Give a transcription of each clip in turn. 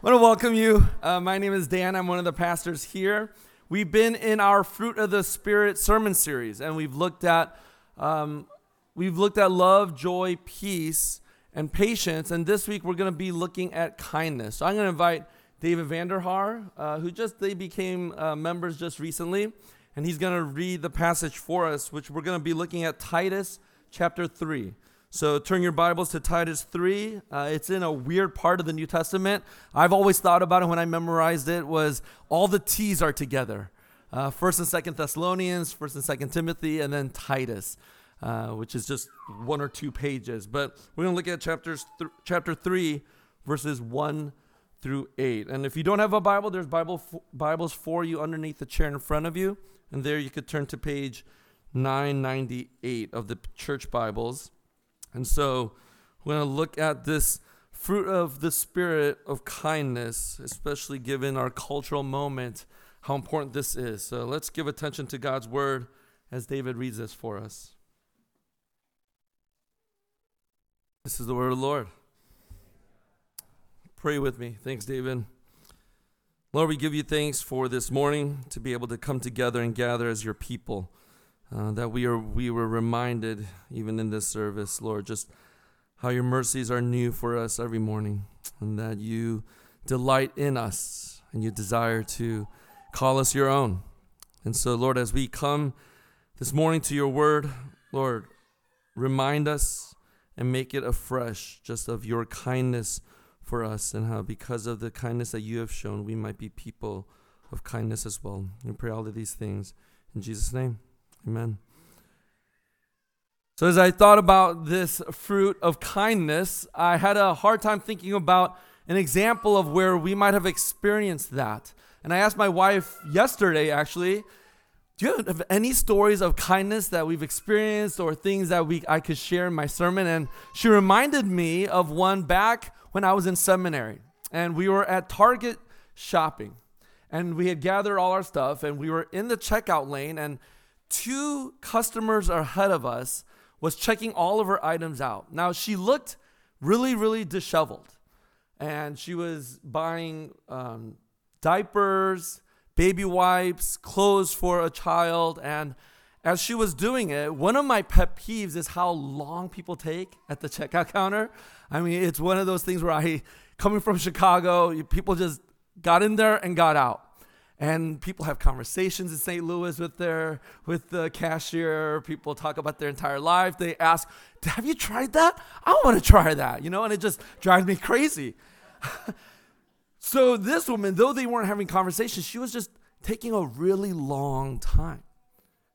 I want to welcome you. Uh, my name is Dan. I'm one of the pastors here. We've been in our Fruit of the Spirit sermon series, and we've looked at um, we've looked at love, joy, peace, and patience. And this week we're going to be looking at kindness. So I'm going to invite David Vanderhaar, uh, who just they became uh, members just recently, and he's going to read the passage for us, which we're going to be looking at Titus chapter three. So turn your Bibles to Titus 3. Uh, it's in a weird part of the New Testament. I've always thought about it when I memorized it was all the T's are together. Uh, First and Second Thessalonians, First and Second Timothy, and then Titus, uh, which is just one or two pages. But we're going to look at chapters th- chapter 3, verses 1 through 8. And if you don't have a Bible, there's Bible f- Bibles for you underneath the chair in front of you. And there you could turn to page 998 of the church Bibles. And so we're going to look at this fruit of the spirit of kindness, especially given our cultural moment, how important this is. So let's give attention to God's word as David reads this for us. This is the word of the Lord. Pray with me. Thanks, David. Lord, we give you thanks for this morning to be able to come together and gather as your people. Uh, that we are we were reminded even in this service, Lord, just how your mercies are new for us every morning, and that you delight in us and you desire to call us your own. And so, Lord, as we come this morning to your word, Lord, remind us and make it afresh just of your kindness for us and how because of the kindness that you have shown, we might be people of kindness as well. We pray all of these things in Jesus' name. Amen. So, as I thought about this fruit of kindness, I had a hard time thinking about an example of where we might have experienced that. And I asked my wife yesterday, actually, do you have any stories of kindness that we've experienced or things that we I could share in my sermon? And she reminded me of one back when I was in seminary. And we were at Target shopping. And we had gathered all our stuff and we were in the checkout lane and two customers ahead of us was checking all of her items out. Now she looked really, really disheveled, and she was buying um, diapers, baby wipes, clothes for a child, and as she was doing it, one of my pet peeves is how long people take at the checkout counter. I mean, it's one of those things where I, coming from Chicago, people just got in there and got out and people have conversations in St. Louis with their with the cashier. People talk about their entire life. They ask, "Have you tried that? I want to try that." You know, and it just drives me crazy. so this woman, though they weren't having conversations, she was just taking a really long time,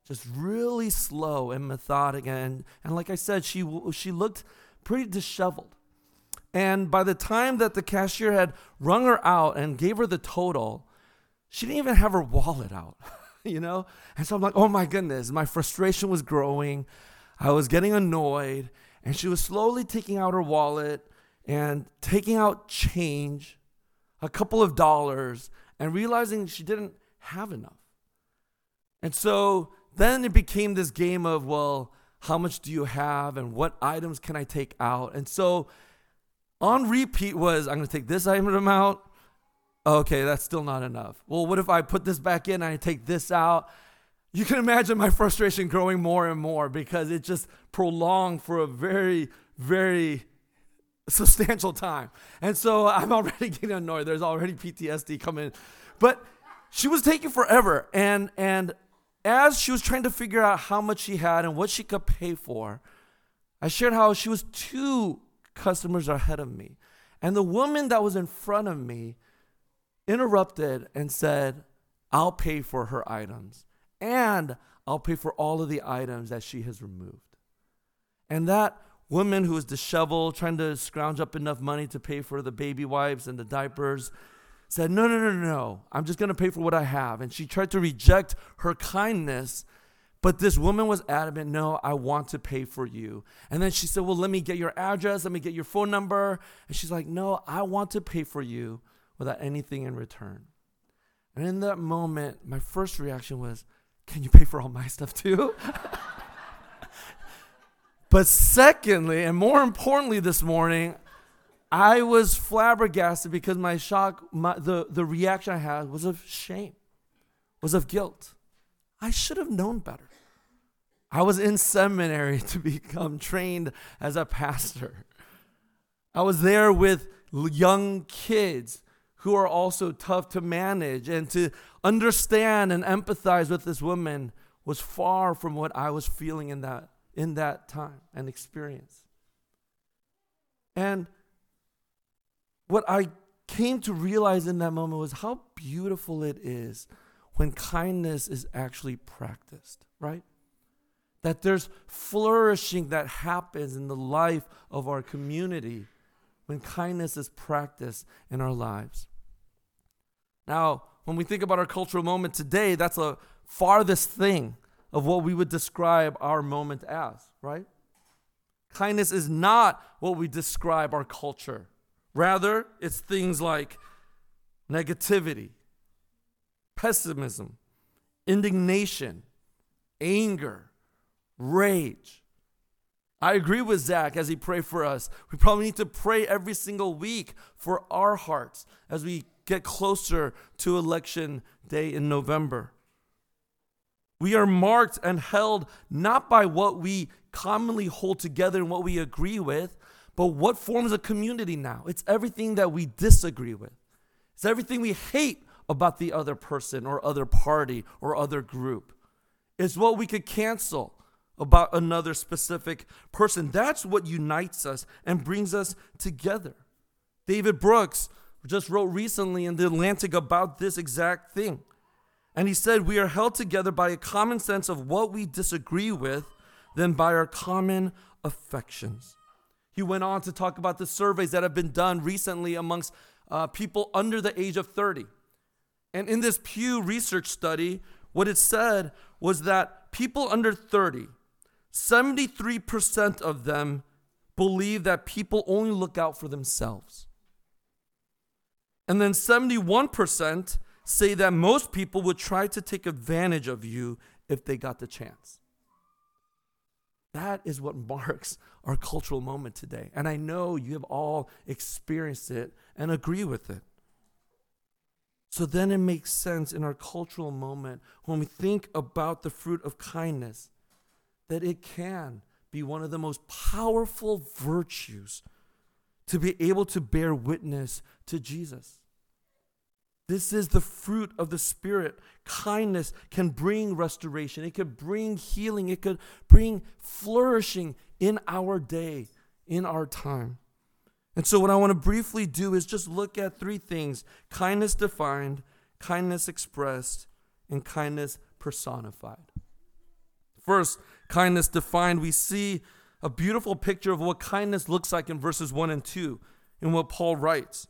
just really slow and methodic. And and like I said, she she looked pretty disheveled. And by the time that the cashier had rung her out and gave her the total, she didn't even have her wallet out, you know? And so I'm like, oh my goodness, my frustration was growing. I was getting annoyed. And she was slowly taking out her wallet and taking out change, a couple of dollars, and realizing she didn't have enough. And so then it became this game of, well, how much do you have and what items can I take out? And so on repeat was, I'm going to take this item out okay, that's still not enough. Well, what if I put this back in and I take this out? You can imagine my frustration growing more and more because it just prolonged for a very, very substantial time. And so I'm already getting annoyed. There's already PTSD coming. But she was taking forever. And and as she was trying to figure out how much she had and what she could pay for, I shared how she was two customers ahead of me. And the woman that was in front of me interrupted and said, I'll pay for her items and I'll pay for all of the items that she has removed. And that woman who was disheveled, trying to scrounge up enough money to pay for the baby wipes and the diapers, said, No, no, no, no, I'm just gonna pay for what I have. And she tried to reject her kindness. But this woman was adamant, no, I want to pay for you. And then she said, well, let me get your address, let me get your phone number. And she's like, no, I want to pay for you without anything in return. And in that moment, my first reaction was, Can you pay for all my stuff too? but secondly, and more importantly this morning, I was flabbergasted because my shock, my, the, the reaction I had was of shame, was of guilt. I should have known better. I was in seminary to become trained as a pastor. I was there with young kids who are also tough to manage and to understand and empathize with this woman was far from what I was feeling in that in that time and experience. And what I came to realize in that moment was how beautiful it is when kindness is actually practiced, right? That there's flourishing that happens in the life of our community when kindness is practiced in our lives. Now, when we think about our cultural moment today, that's a farthest thing of what we would describe our moment as, right? Kindness is not what we describe our culture. Rather, it's things like negativity, pessimism, indignation, anger, rage. I agree with Zach as he prayed for us. We probably need to pray every single week for our hearts as we get closer to election day in November. We are marked and held not by what we commonly hold together and what we agree with, but what forms a community now. It's everything that we disagree with, it's everything we hate about the other person or other party or other group. It's what we could cancel about another specific person. That's what unites us and brings us together. David Brooks just wrote recently in The Atlantic about this exact thing. And he said, We are held together by a common sense of what we disagree with than by our common affections. He went on to talk about the surveys that have been done recently amongst uh, people under the age of 30. And in this Pew Research study, what it said was that people under 30, 73% of them believe that people only look out for themselves. And then 71% say that most people would try to take advantage of you if they got the chance. That is what marks our cultural moment today. And I know you have all experienced it and agree with it. So then it makes sense in our cultural moment when we think about the fruit of kindness that it can be one of the most powerful virtues to be able to bear witness to Jesus. This is the fruit of the Spirit. Kindness can bring restoration, it could bring healing, it could bring flourishing in our day, in our time. And so, what I want to briefly do is just look at three things kindness defined, kindness expressed, and kindness personified. First, kindness defined, we see a beautiful picture of what kindness looks like in verses 1 and 2 in what Paul writes.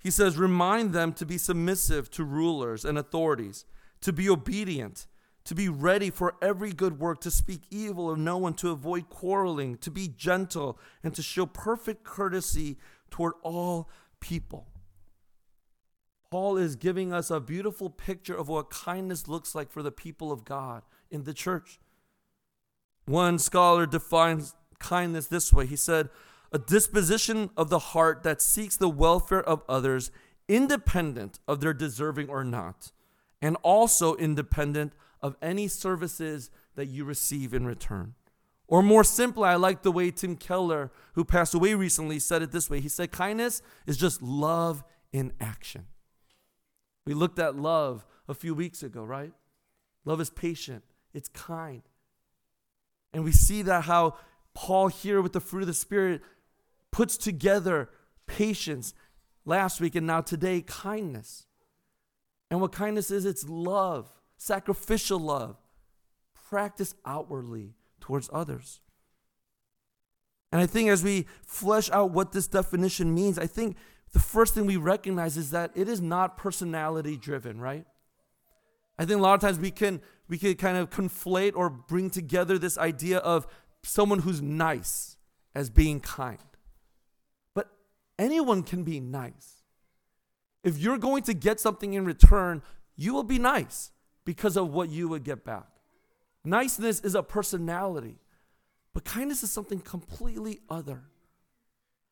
He says, Remind them to be submissive to rulers and authorities, to be obedient, to be ready for every good work, to speak evil of no one, to avoid quarreling, to be gentle, and to show perfect courtesy toward all people. Paul is giving us a beautiful picture of what kindness looks like for the people of God in the church. One scholar defines kindness this way he said, a disposition of the heart that seeks the welfare of others, independent of their deserving or not, and also independent of any services that you receive in return. Or more simply, I like the way Tim Keller, who passed away recently, said it this way. He said, Kindness is just love in action. We looked at love a few weeks ago, right? Love is patient, it's kind. And we see that how Paul here with the fruit of the Spirit puts together patience last week and now today, kindness. And what kindness is, it's love, sacrificial love, practiced outwardly towards others. And I think as we flesh out what this definition means, I think the first thing we recognize is that it is not personality driven, right? I think a lot of times we can we can kind of conflate or bring together this idea of someone who's nice as being kind. Anyone can be nice. If you're going to get something in return, you will be nice because of what you would get back. Niceness is a personality, but kindness is something completely other.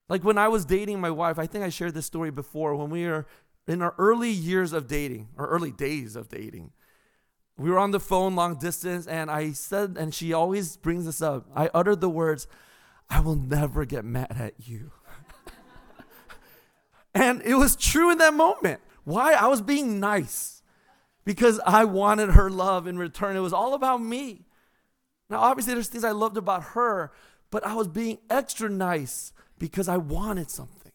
Like when I was dating my wife, I think I shared this story before when we were in our early years of dating, or early days of dating. We were on the phone long distance, and I said, and she always brings this up. I uttered the words, I will never get mad at you. And it was true in that moment. Why? I was being nice because I wanted her love in return. It was all about me. Now, obviously, there's things I loved about her, but I was being extra nice because I wanted something.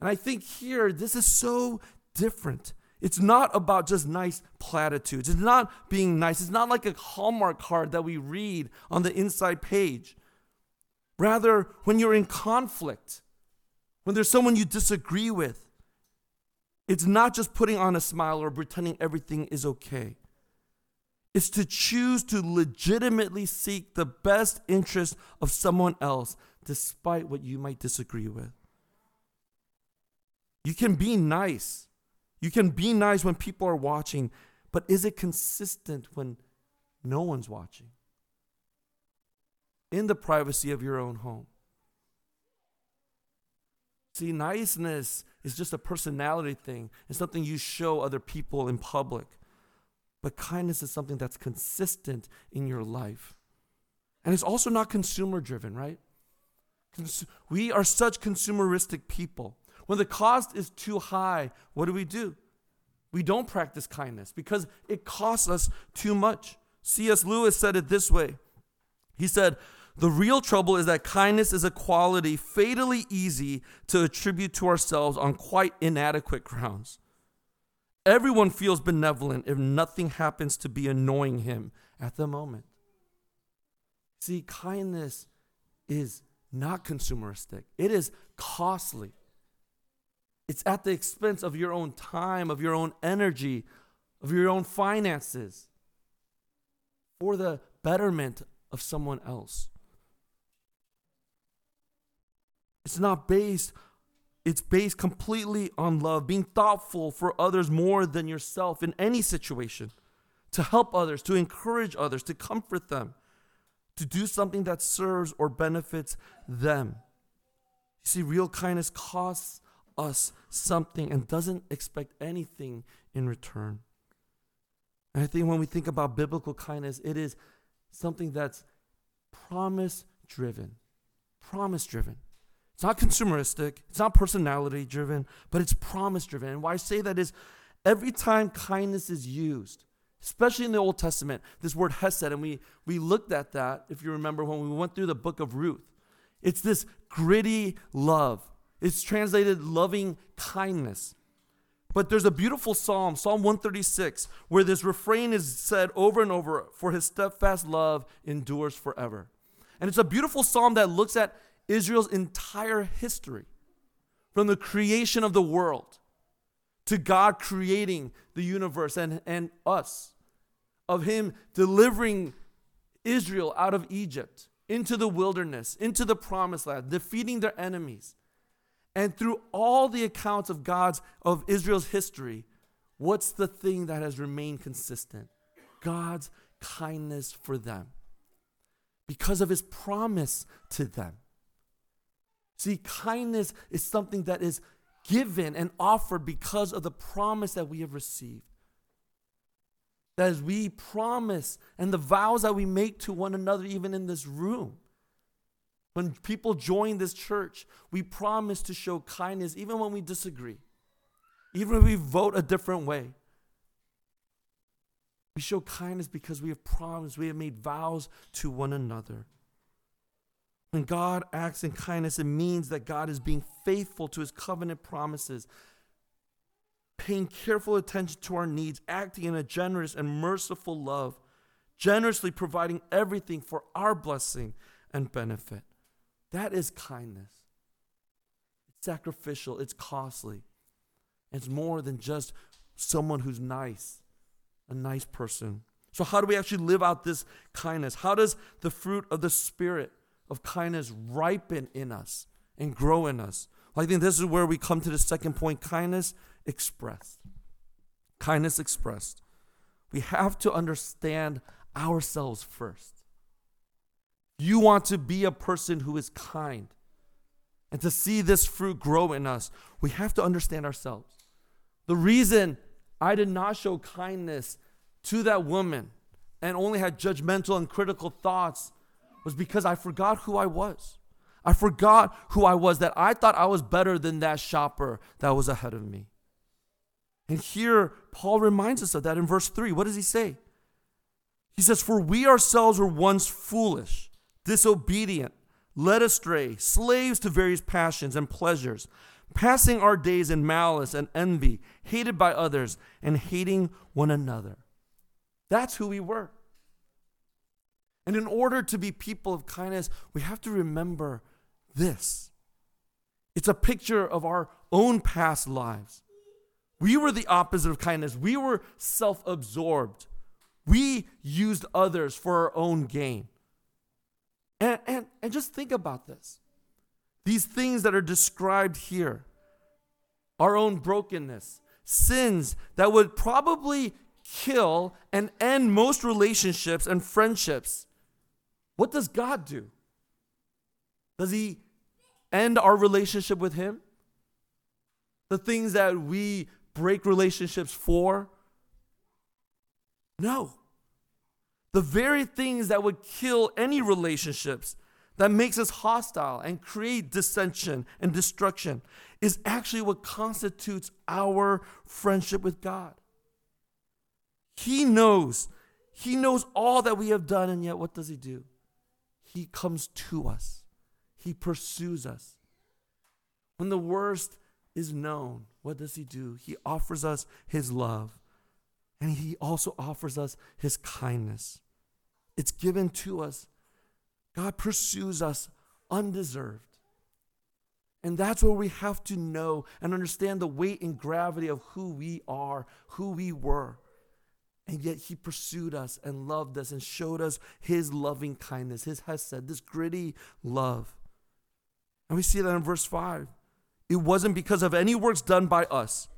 And I think here, this is so different. It's not about just nice platitudes. It's not being nice. It's not like a Hallmark card that we read on the inside page. Rather, when you're in conflict, when there's someone you disagree with, it's not just putting on a smile or pretending everything is okay. It's to choose to legitimately seek the best interest of someone else despite what you might disagree with. You can be nice. You can be nice when people are watching, but is it consistent when no one's watching? In the privacy of your own home. See, niceness is just a personality thing. It's something you show other people in public. But kindness is something that's consistent in your life. And it's also not consumer driven, right? We are such consumeristic people. When the cost is too high, what do we do? We don't practice kindness because it costs us too much. C.S. Lewis said it this way He said, The real trouble is that kindness is a quality fatally easy to attribute to ourselves on quite inadequate grounds. Everyone feels benevolent if nothing happens to be annoying him at the moment. See, kindness is not consumeristic, it is costly. It's at the expense of your own time, of your own energy, of your own finances for the betterment of someone else. It's not based it's based completely on love, being thoughtful for others more than yourself in any situation, to help others, to encourage others, to comfort them to do something that serves or benefits them. You see, real kindness costs us something and doesn't expect anything in return. And I think when we think about biblical kindness, it is something that's promise driven. Promise driven. It's not consumeristic, it's not personality driven, but it's promise driven. And why I say that is every time kindness is used, especially in the Old Testament, this word hesed, and we, we looked at that, if you remember, when we went through the book of Ruth. It's this gritty love. It's translated loving kindness. But there's a beautiful psalm, Psalm 136, where this refrain is said over and over For his steadfast love endures forever. And it's a beautiful psalm that looks at Israel's entire history from the creation of the world to God creating the universe and, and us of him delivering Israel out of Egypt into the wilderness, into the promised land, defeating their enemies. And through all the accounts of God's of Israel's history, what's the thing that has remained consistent? God's kindness for them. Because of his promise to them. See, kindness is something that is given and offered because of the promise that we have received that as we promise and the vows that we make to one another, even in this room, when people join this church, we promise to show kindness even when we disagree, even when we vote a different way. We show kindness because we have promised, we have made vows to one another. When God acts in kindness, it means that God is being faithful to his covenant promises paying careful attention to our needs, acting in a generous and merciful love, generously providing everything for our blessing and benefit. That is kindness. It's sacrificial, it's costly. It's more than just someone who's nice, a nice person. So, how do we actually live out this kindness? How does the fruit of the Spirit of kindness ripen in us and grow in us? I think this is where we come to the second point kindness expressed. Kindness expressed. We have to understand ourselves first. You want to be a person who is kind and to see this fruit grow in us, we have to understand ourselves. The reason I did not show kindness to that woman and only had judgmental and critical thoughts was because I forgot who I was. I forgot who I was, that I thought I was better than that shopper that was ahead of me. And here, Paul reminds us of that in verse 3. What does he say? He says, For we ourselves were once foolish, disobedient, led astray, slaves to various passions and pleasures, passing our days in malice and envy, hated by others, and hating one another. That's who we were. And in order to be people of kindness, we have to remember this it's a picture of our own past lives. We were the opposite of kindness, we were self absorbed. We used others for our own gain. And, and, and just think about this. These things that are described here our own brokenness, sins that would probably kill and end most relationships and friendships. What does God do? Does He end our relationship with Him? The things that we break relationships for? No. The very things that would kill any relationships that makes us hostile and create dissension and destruction is actually what constitutes our friendship with God. He knows. He knows all that we have done, and yet what does He do? He comes to us, He pursues us. When the worst is known, what does He do? He offers us His love, and He also offers us His kindness. It's given to us. God pursues us undeserved. And that's where we have to know and understand the weight and gravity of who we are, who we were. And yet he pursued us and loved us and showed us his loving kindness, his hesed, this gritty love. And we see that in verse 5. It wasn't because of any works done by us,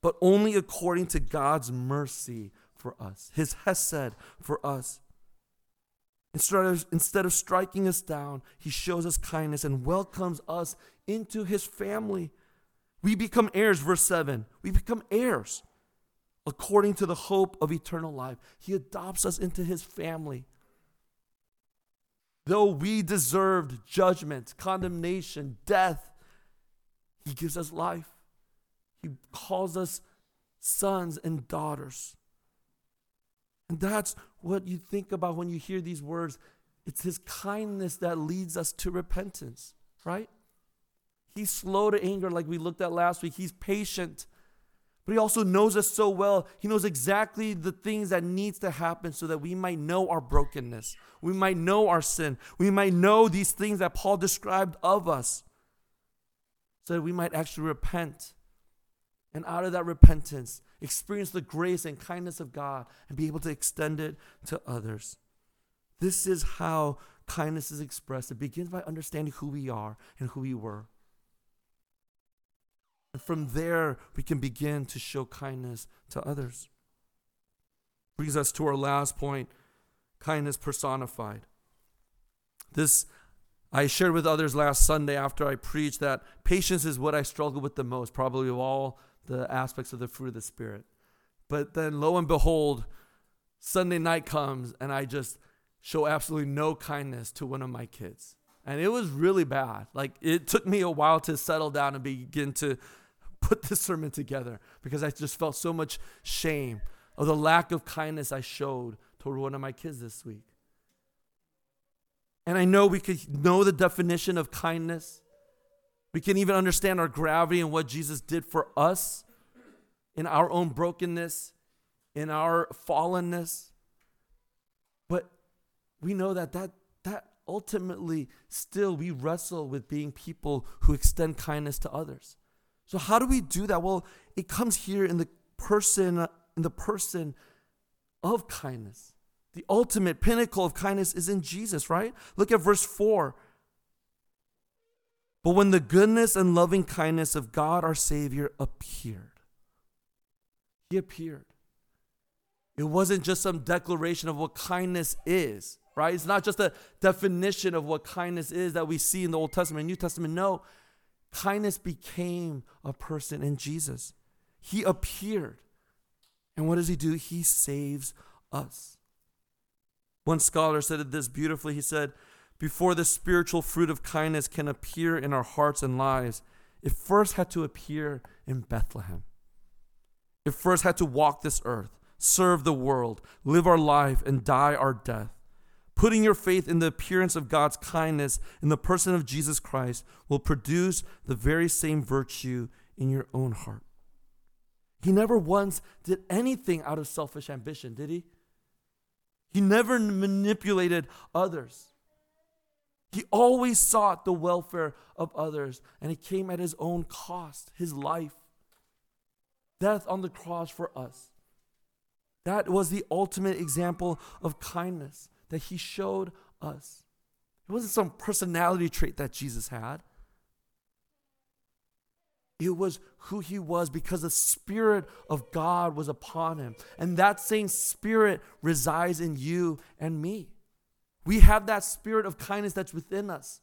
but only according to God's mercy for us, his hesed for us. Instead of, instead of striking us down, he shows us kindness and welcomes us into his family. We become heirs, verse 7. We become heirs according to the hope of eternal life. He adopts us into his family. Though we deserved judgment, condemnation, death, he gives us life. He calls us sons and daughters. And that's what you think about when you hear these words. It's his kindness that leads us to repentance, right? He's slow to anger, like we looked at last week. He's patient. But he also knows us so well. He knows exactly the things that needs to happen so that we might know our brokenness. We might know our sin. We might know these things that Paul described of us. So that we might actually repent. And out of that repentance, experience the grace and kindness of God and be able to extend it to others. This is how kindness is expressed. It begins by understanding who we are and who we were. And from there, we can begin to show kindness to others. Brings us to our last point kindness personified. This I shared with others last Sunday after I preached that patience is what I struggle with the most, probably of all the aspects of the fruit of the Spirit. But then lo and behold, Sunday night comes and I just show absolutely no kindness to one of my kids. And it was really bad. Like it took me a while to settle down and begin to put this sermon together because I just felt so much shame of the lack of kindness I showed toward one of my kids this week. And I know we could know the definition of kindness. We can even understand our gravity and what Jesus did for us in our own brokenness, in our fallenness. But we know that that, that ultimately still we wrestle with being people who extend kindness to others. So how do we do that? Well, it comes here in the person in the person of kindness. The ultimate pinnacle of kindness is in Jesus, right? Look at verse 4. But when the goodness and loving kindness of God our Savior appeared, He appeared. It wasn't just some declaration of what kindness is, right? It's not just a definition of what kindness is that we see in the Old Testament and New Testament. No, kindness became a person in Jesus. He appeared. And what does he do? He saves us. One scholar said it this beautifully. He said, Before the spiritual fruit of kindness can appear in our hearts and lives, it first had to appear in Bethlehem. It first had to walk this earth, serve the world, live our life, and die our death. Putting your faith in the appearance of God's kindness in the person of Jesus Christ will produce the very same virtue in your own heart. He never once did anything out of selfish ambition, did he? He never manipulated others. He always sought the welfare of others, and he came at his own cost, his life, death on the cross for us. That was the ultimate example of kindness that he showed us. It wasn't some personality trait that Jesus had. It was who he was because the Spirit of God was upon him. And that same Spirit resides in you and me. We have that Spirit of kindness that's within us.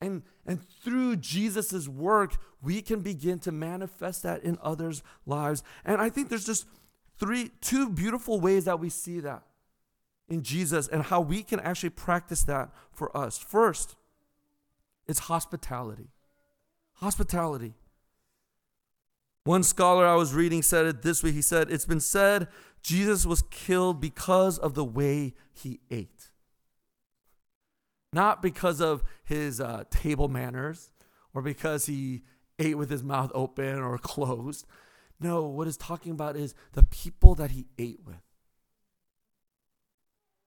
And, and through Jesus' work, we can begin to manifest that in others' lives. And I think there's just three, two beautiful ways that we see that in Jesus and how we can actually practice that for us. First, it's hospitality. Hospitality. One scholar I was reading said it this way He said, It's been said Jesus was killed because of the way he ate, not because of his uh, table manners or because he ate with his mouth open or closed. No, what he's talking about is the people that he ate with.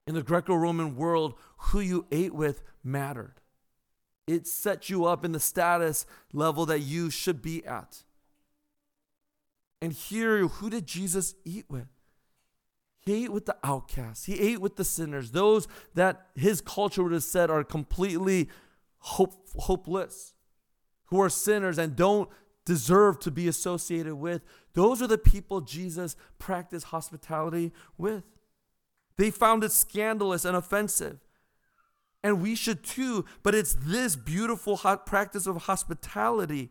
In the Greco Roman world, who you ate with mattered. It set you up in the status level that you should be at. And here, who did Jesus eat with? He ate with the outcasts. He ate with the sinners, those that his culture would have said are completely hope, hopeless, who are sinners and don't deserve to be associated with. Those are the people Jesus practiced hospitality with. They found it scandalous and offensive. And we should too, but it's this beautiful practice of hospitality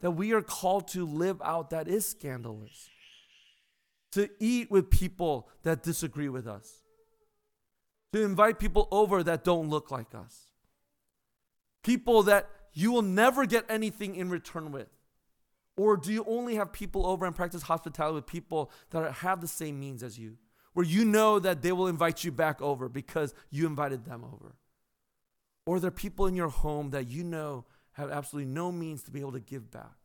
that we are called to live out that is scandalous. To eat with people that disagree with us. To invite people over that don't look like us. People that you will never get anything in return with. Or do you only have people over and practice hospitality with people that have the same means as you? Where you know that they will invite you back over because you invited them over. Or there are people in your home that you know have absolutely no means to be able to give back.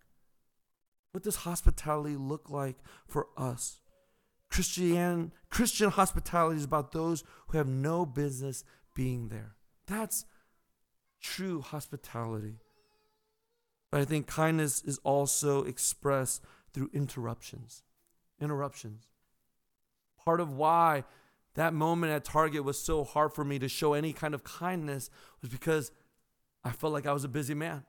What does hospitality look like for us? Christian, Christian hospitality is about those who have no business being there. That's true hospitality. But I think kindness is also expressed through interruptions. Interruptions. Part of why that moment at Target was so hard for me to show any kind of kindness was because I felt like I was a busy man.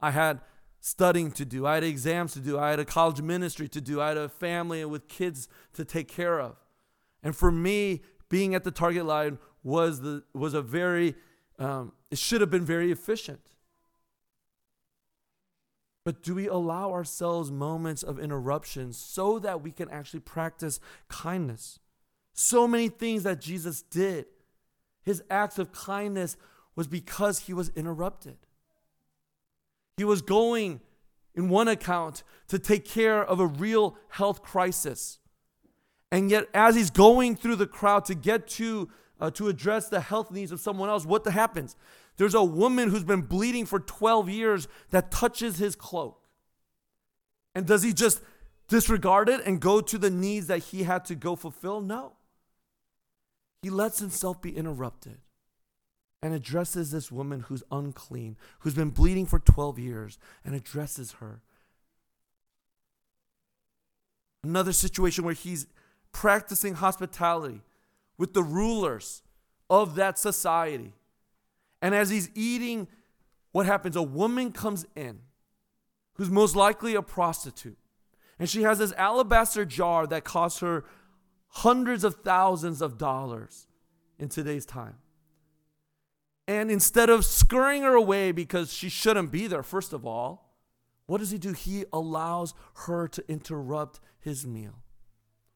I had studying to do, I had exams to do, I had a college ministry to do, I had a family with kids to take care of. And for me, being at the Target line was the was a very um, it should have been very efficient. But do we allow ourselves moments of interruption so that we can actually practice kindness? So many things that Jesus did, his acts of kindness was because he was interrupted. He was going, in one account, to take care of a real health crisis. And yet, as he's going through the crowd to get to, uh, to address the health needs of someone else, what happens? There's a woman who's been bleeding for 12 years that touches his cloak. And does he just disregard it and go to the needs that he had to go fulfill? No. He lets himself be interrupted and addresses this woman who's unclean, who's been bleeding for 12 years, and addresses her. Another situation where he's practicing hospitality with the rulers of that society. And as he's eating, what happens? A woman comes in who's most likely a prostitute. And she has this alabaster jar that costs her hundreds of thousands of dollars. in today's time. And instead of scurrying her away because she shouldn't be there, first of all, what does he do? He allows her to interrupt his meal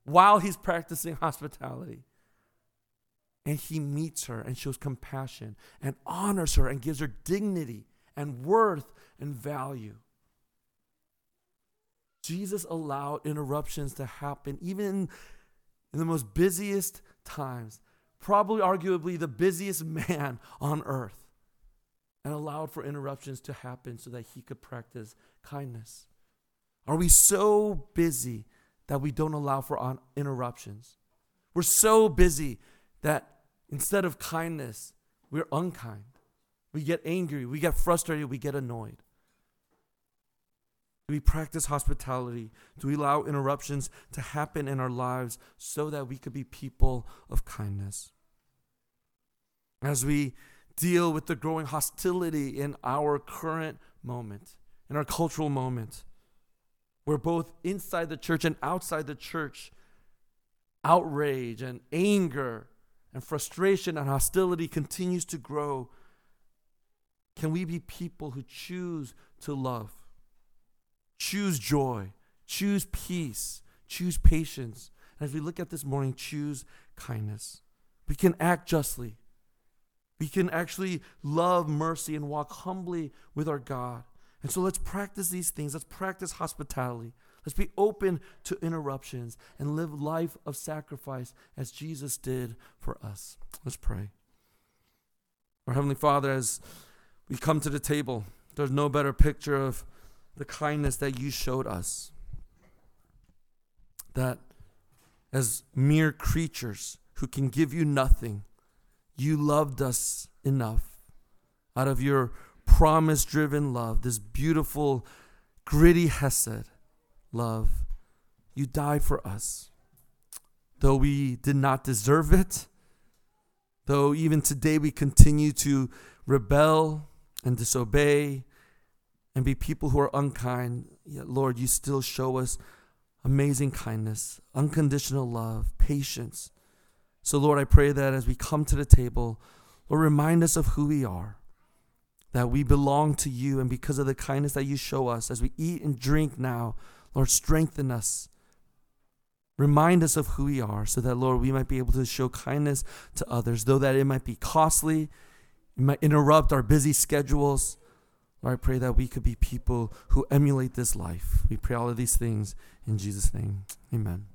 while he's practicing hospitality. And he meets her and shows compassion and honors her and gives her dignity and worth and value. Jesus allowed interruptions to happen even in the most busiest times, probably arguably the busiest man on earth, and allowed for interruptions to happen so that he could practice kindness. Are we so busy that we don't allow for interruptions? We're so busy that instead of kindness, we're unkind. We get angry, we get frustrated, we get annoyed. Do we practice hospitality? Do we allow interruptions to happen in our lives so that we could be people of kindness? As we deal with the growing hostility in our current moment, in our cultural moment, where both inside the church and outside the church, outrage and anger and frustration and hostility continues to grow, can we be people who choose to love? Choose joy, choose peace, choose patience. And as we look at this morning, choose kindness. We can act justly. We can actually love mercy and walk humbly with our God. And so let's practice these things. Let's practice hospitality. Let's be open to interruptions and live life of sacrifice as Jesus did for us. Let's pray. Our Heavenly Father, as we come to the table, there's no better picture of the kindness that you showed us. That as mere creatures who can give you nothing, you loved us enough out of your promise driven love, this beautiful, gritty Hesed love. You died for us. Though we did not deserve it, though even today we continue to rebel and disobey and be people who are unkind, yet, Lord, you still show us amazing kindness, unconditional love, patience. So, Lord, I pray that as we come to the table, Lord, remind us of who we are, that we belong to you, and because of the kindness that you show us as we eat and drink now, Lord, strengthen us. Remind us of who we are so that, Lord, we might be able to show kindness to others, though that it might be costly, it might interrupt our busy schedules. Lord, I pray that we could be people who emulate this life. We pray all of these things in Jesus' name. Amen.